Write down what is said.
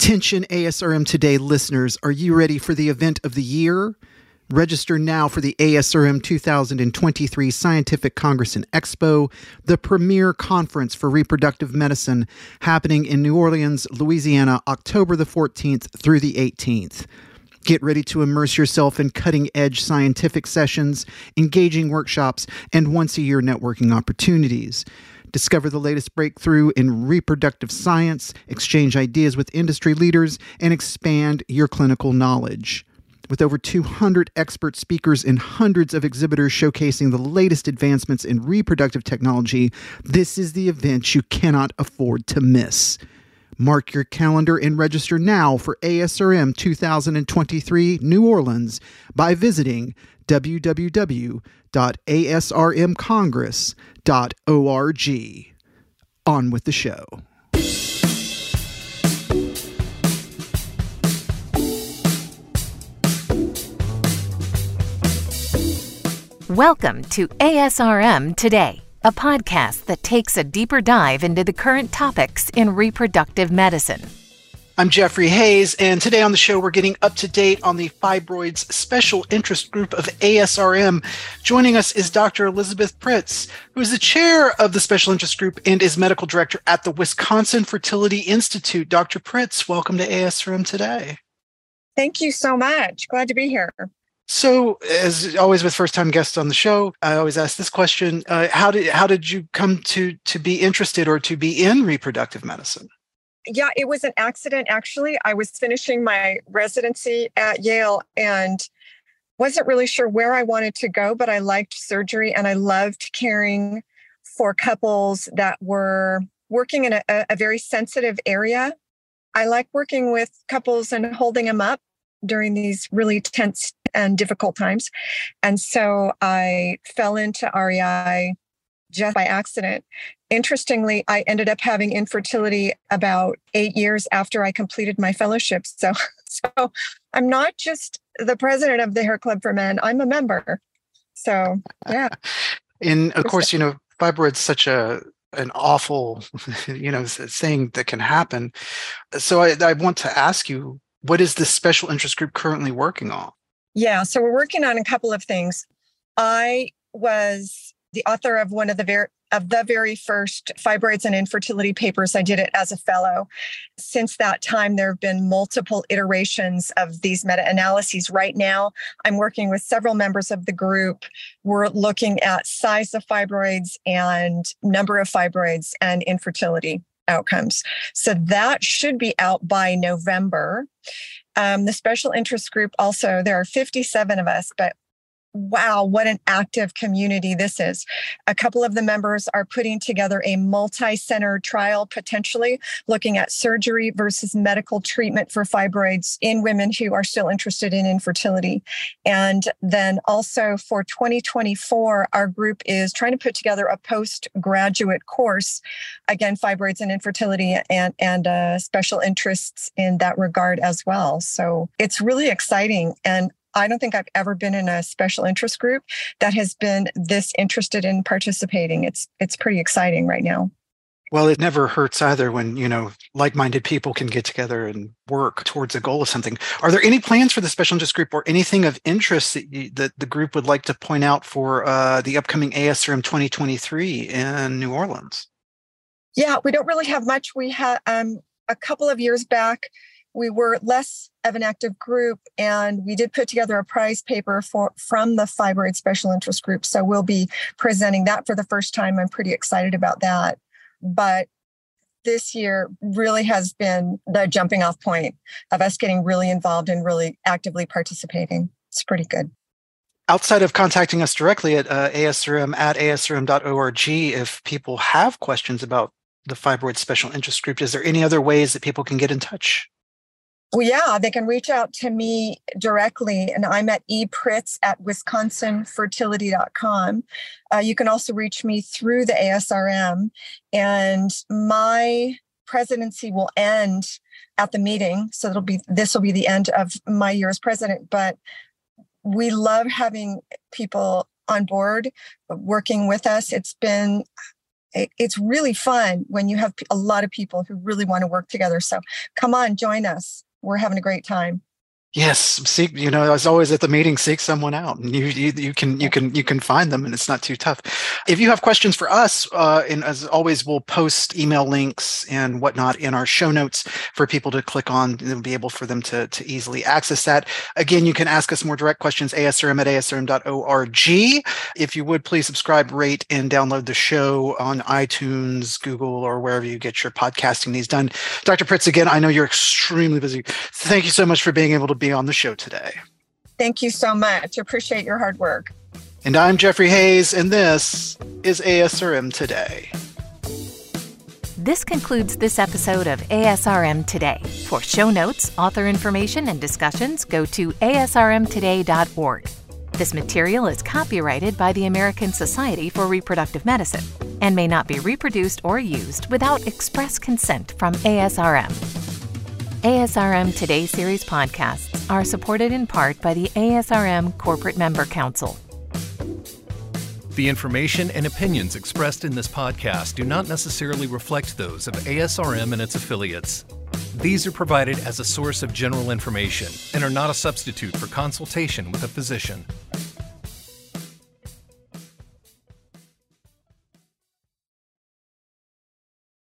Attention ASRM Today listeners, are you ready for the event of the year? Register now for the ASRM 2023 Scientific Congress and Expo, the premier conference for reproductive medicine happening in New Orleans, Louisiana, October the 14th through the 18th. Get ready to immerse yourself in cutting edge scientific sessions, engaging workshops, and once a year networking opportunities. Discover the latest breakthrough in reproductive science, exchange ideas with industry leaders, and expand your clinical knowledge. With over 200 expert speakers and hundreds of exhibitors showcasing the latest advancements in reproductive technology, this is the event you cannot afford to miss. Mark your calendar and register now for ASRM 2023 New Orleans by visiting www.asrmcongress.org. On with the show. Welcome to ASRM Today, a podcast that takes a deeper dive into the current topics in reproductive medicine. I'm Jeffrey Hayes, and today on the show, we're getting up to date on the fibroids special interest group of ASRM. Joining us is Dr. Elizabeth Pritts, who is the chair of the special interest group and is medical director at the Wisconsin Fertility Institute. Dr. Pritts, welcome to ASRM today. Thank you so much. Glad to be here. So, as always with first-time guests on the show, I always ask this question: uh, How did how did you come to to be interested or to be in reproductive medicine? yeah, it was an accident actually. I was finishing my residency at Yale and wasn't really sure where I wanted to go, but I liked surgery and I loved caring for couples that were working in a, a very sensitive area. I like working with couples and holding them up during these really tense and difficult times. And so I fell into REI just by accident. Interestingly, I ended up having infertility about eight years after I completed my fellowship. So, so I'm not just the president of the Hair Club for Men, I'm a member. So, yeah. and of course, you know, fibroid's such a an awful, you know, thing that can happen. So I, I want to ask you, what is this special interest group currently working on? Yeah, so we're working on a couple of things. I was the author of one of the very of the very first fibroids and infertility papers. I did it as a fellow. Since that time, there have been multiple iterations of these meta analyses. Right now, I'm working with several members of the group. We're looking at size of fibroids and number of fibroids and infertility outcomes. So that should be out by November. Um, the special interest group also, there are 57 of us, but wow, what an active community this is. A couple of the members are putting together a multi center trial, potentially looking at surgery versus medical treatment for fibroids in women who are still interested in infertility. And then also for 2024, our group is trying to put together a postgraduate course, again, fibroids and infertility and, and uh, special interests in that regard as well. So it's really exciting. And I don't think I've ever been in a special interest group that has been this interested in participating. It's it's pretty exciting right now. Well, it never hurts either when, you know, like-minded people can get together and work towards a goal of something. Are there any plans for the special interest group or anything of interest that, you, that the group would like to point out for uh, the upcoming ASRM 2023 in New Orleans? Yeah, we don't really have much. We had um, a couple of years back, we were less of an active group and we did put together a prize paper for from the fibroid special interest group. So we'll be presenting that for the first time. I'm pretty excited about that. But this year really has been the jumping off point of us getting really involved and really actively participating. It's pretty good. Outside of contacting us directly at uh, asrm at asrm.org if people have questions about the fibroid special interest group is there any other ways that people can get in touch well, yeah, they can reach out to me directly, and I'm at epritts at wisconsinfertility.com. Uh, you can also reach me through the ASRM, and my presidency will end at the meeting. So it'll be this will be the end of my year as president. But we love having people on board working with us. It's been it's really fun when you have a lot of people who really want to work together. So come on, join us. We're having a great time. Yes, seek. You know, as always at the meeting, seek someone out, and you you, you can you can you can find them, and it's not too tough. If you have questions for us, uh, and as always, we'll post email links and whatnot in our show notes for people to click on and be able for them to to easily access that. Again, you can ask us more direct questions. ASRM at asrm.org. If you would please subscribe, rate, and download the show on iTunes, Google, or wherever you get your podcasting needs done. Dr. Pritts, again, I know you're extremely busy. Thank you so much for being able to be on the show today. Thank you so much. Appreciate your hard work. And I'm Jeffrey Hayes, and this is ASRM Today. This concludes this episode of ASRM Today. For show notes, author information, and discussions, go to asrmtoday.org. This material is copyrighted by the American Society for Reproductive Medicine and may not be reproduced or used without express consent from ASRM. ASRM Today series podcasts are supported in part by the ASRM Corporate Member Council. The information and opinions expressed in this podcast do not necessarily reflect those of ASRM and its affiliates. These are provided as a source of general information and are not a substitute for consultation with a physician.